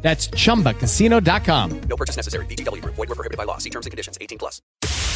That's chumbacasino.com. No purchase necessary. VGW Group. Void were prohibited by law. See terms and conditions. 18 plus.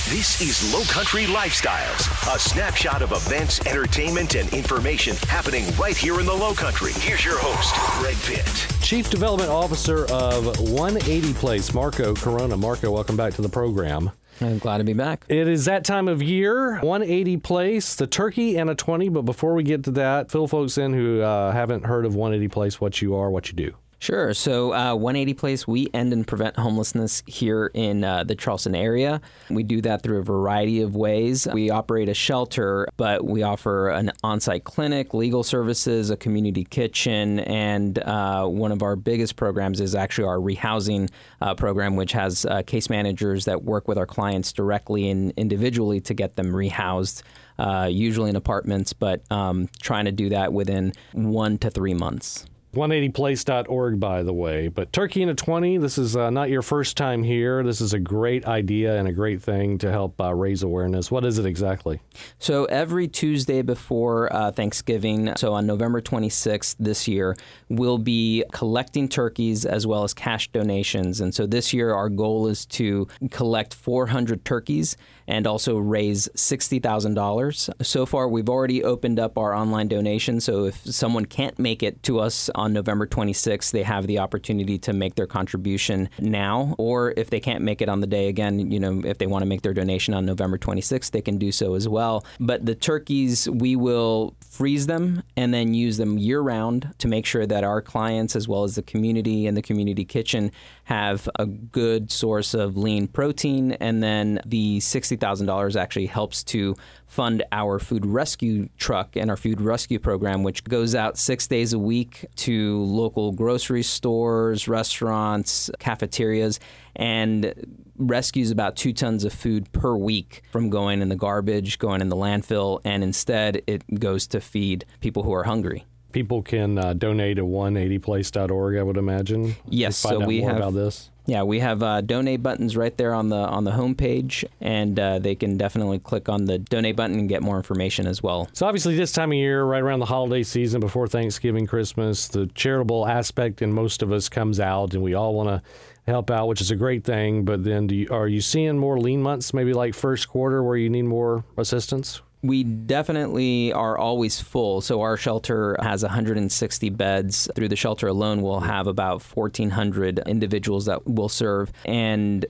This is Low Country Lifestyles, a snapshot of events, entertainment, and information happening right here in the Low Country. Here's your host, Greg Pitt. Chief Development Officer of One80 Place, Marco Corona. Marco, welcome back to the program. I'm glad to be back. It is that time of year, One80 Place, the turkey and a 20. But before we get to that, fill folks in who uh, haven't heard of One80 Place, what you are, what you do. Sure. So, uh, One80 Place, we end and prevent homelessness here in uh, the Charleston area. We do that through a variety of ways. We operate a shelter, but we offer an on site clinic, legal services, a community kitchen, and uh, one of our biggest programs is actually our rehousing uh, program, which has uh, case managers that work with our clients directly and individually to get them rehoused. Uh, usually in apartments, but um, trying to do that within one to three months. one80place.org, by the way. But Turkey in a 20, this is uh, not your first time here. This is a great idea and a great thing to help uh, raise awareness. What is it exactly? So, every Tuesday before uh, Thanksgiving, so on November 26th this year, we'll be collecting turkeys as well as cash donations. And so, this year, our goal is to collect 400 turkeys and also raise $60,000. So far, we've already opened up our online donation. So, if someone can't make it to us on November 26th, they have the opportunity to make their contribution now. Or if they can't make it on the day again, you know, if they want to make their donation on November 26th, they can do so as well. But the turkeys, we will freeze them and then use them year round to make sure that our clients, as well as the community and the community kitchen, have a good source of lean protein. And then the $60,000 actually helps to fund our food rescue truck and our food rescue program, which goes out six days a week to local grocery stores, restaurants, cafeterias, and rescues about two tons of food per week from going in the garbage, going in the landfill, and instead it goes to feed people who are hungry. People can uh, donate at one80place.org, I would imagine. Yes, so we have about this. Yeah, we have uh, donate buttons right there on the on the homepage, and uh, they can definitely click on the donate button and get more information as well. So obviously, this time of year, right around the holiday season, before Thanksgiving, Christmas, the charitable aspect in most of us comes out, and we all want to help out, which is a great thing. But then, do you, are you seeing more lean months, maybe like first quarter, where you need more assistance? We definitely are always full. So our shelter has 160 beds. Through the shelter alone, we'll have about 1,400 individuals that we'll serve. And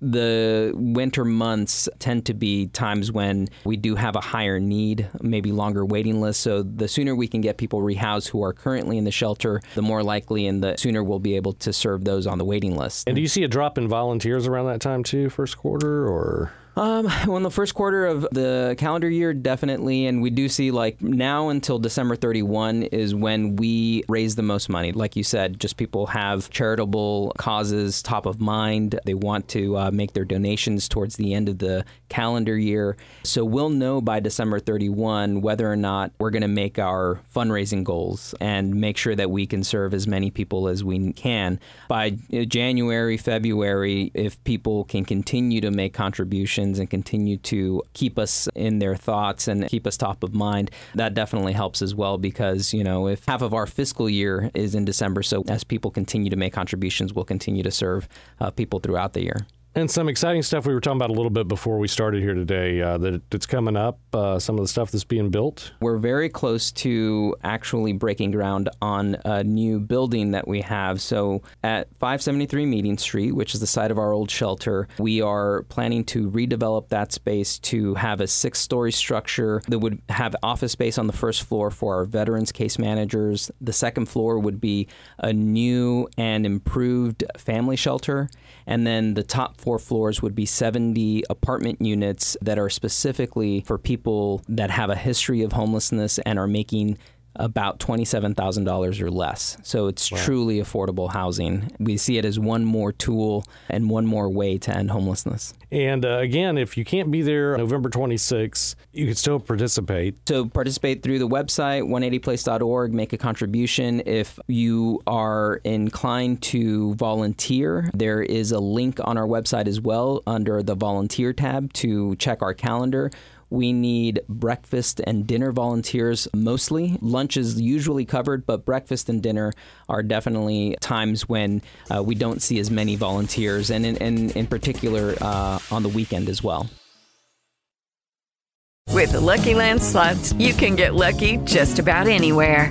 the winter months tend to be times when we do have a higher need, maybe longer waiting lists. So the sooner we can get people rehoused who are currently in the shelter, the more likely and the sooner we'll be able to serve those on the waiting list. And do you see a drop in volunteers around that time too, first quarter, or? Um, well, in the first quarter of the calendar year, definitely, and we do see like now until December 31 is when we raise the most money. Like you said, just people have charitable causes top of mind. They want to uh, make their donations towards the end of the calendar year. So we'll know by December 31 whether or not we're going to make our fundraising goals and make sure that we can serve as many people as we can. By uh, January, February, if people can continue to make contributions and continue to keep us in their thoughts and keep us top of mind, that definitely helps as well because, you know, if half of our fiscal year is in December, so as people continue to make contributions, we'll continue to serve uh, people throughout the year. And some exciting stuff we were talking about a little bit before we started here today uh, that it's coming up, uh, some of the stuff that's being built. We're very close to actually breaking ground on a new building that we have. So at 573 Meeting Street, which is the site of our old shelter, we are planning to redevelop that space to have a six story structure that would have office space on the first floor for our veterans case managers. The second floor would be a new and improved family shelter. And then the top four floors would be 70 apartment units that are specifically for people that have a history of homelessness and are making about $27,000 or less. So it's truly affordable housing. We see it as one more tool and one more way to end homelessness. And uh, again, if you can't be there November 26th, you can still participate. So participate through the website one80place.org, make a contribution. If you are inclined to volunteer, there is a link on our website as well under the volunteer tab to check our calendar. We need breakfast and dinner volunteers mostly. Lunch is usually covered, but breakfast and dinner are definitely times when uh, we don't see as many volunteers, and in, in, in particular uh, on the weekend as well. With the LuckyLand slots, you can get lucky just about anywhere.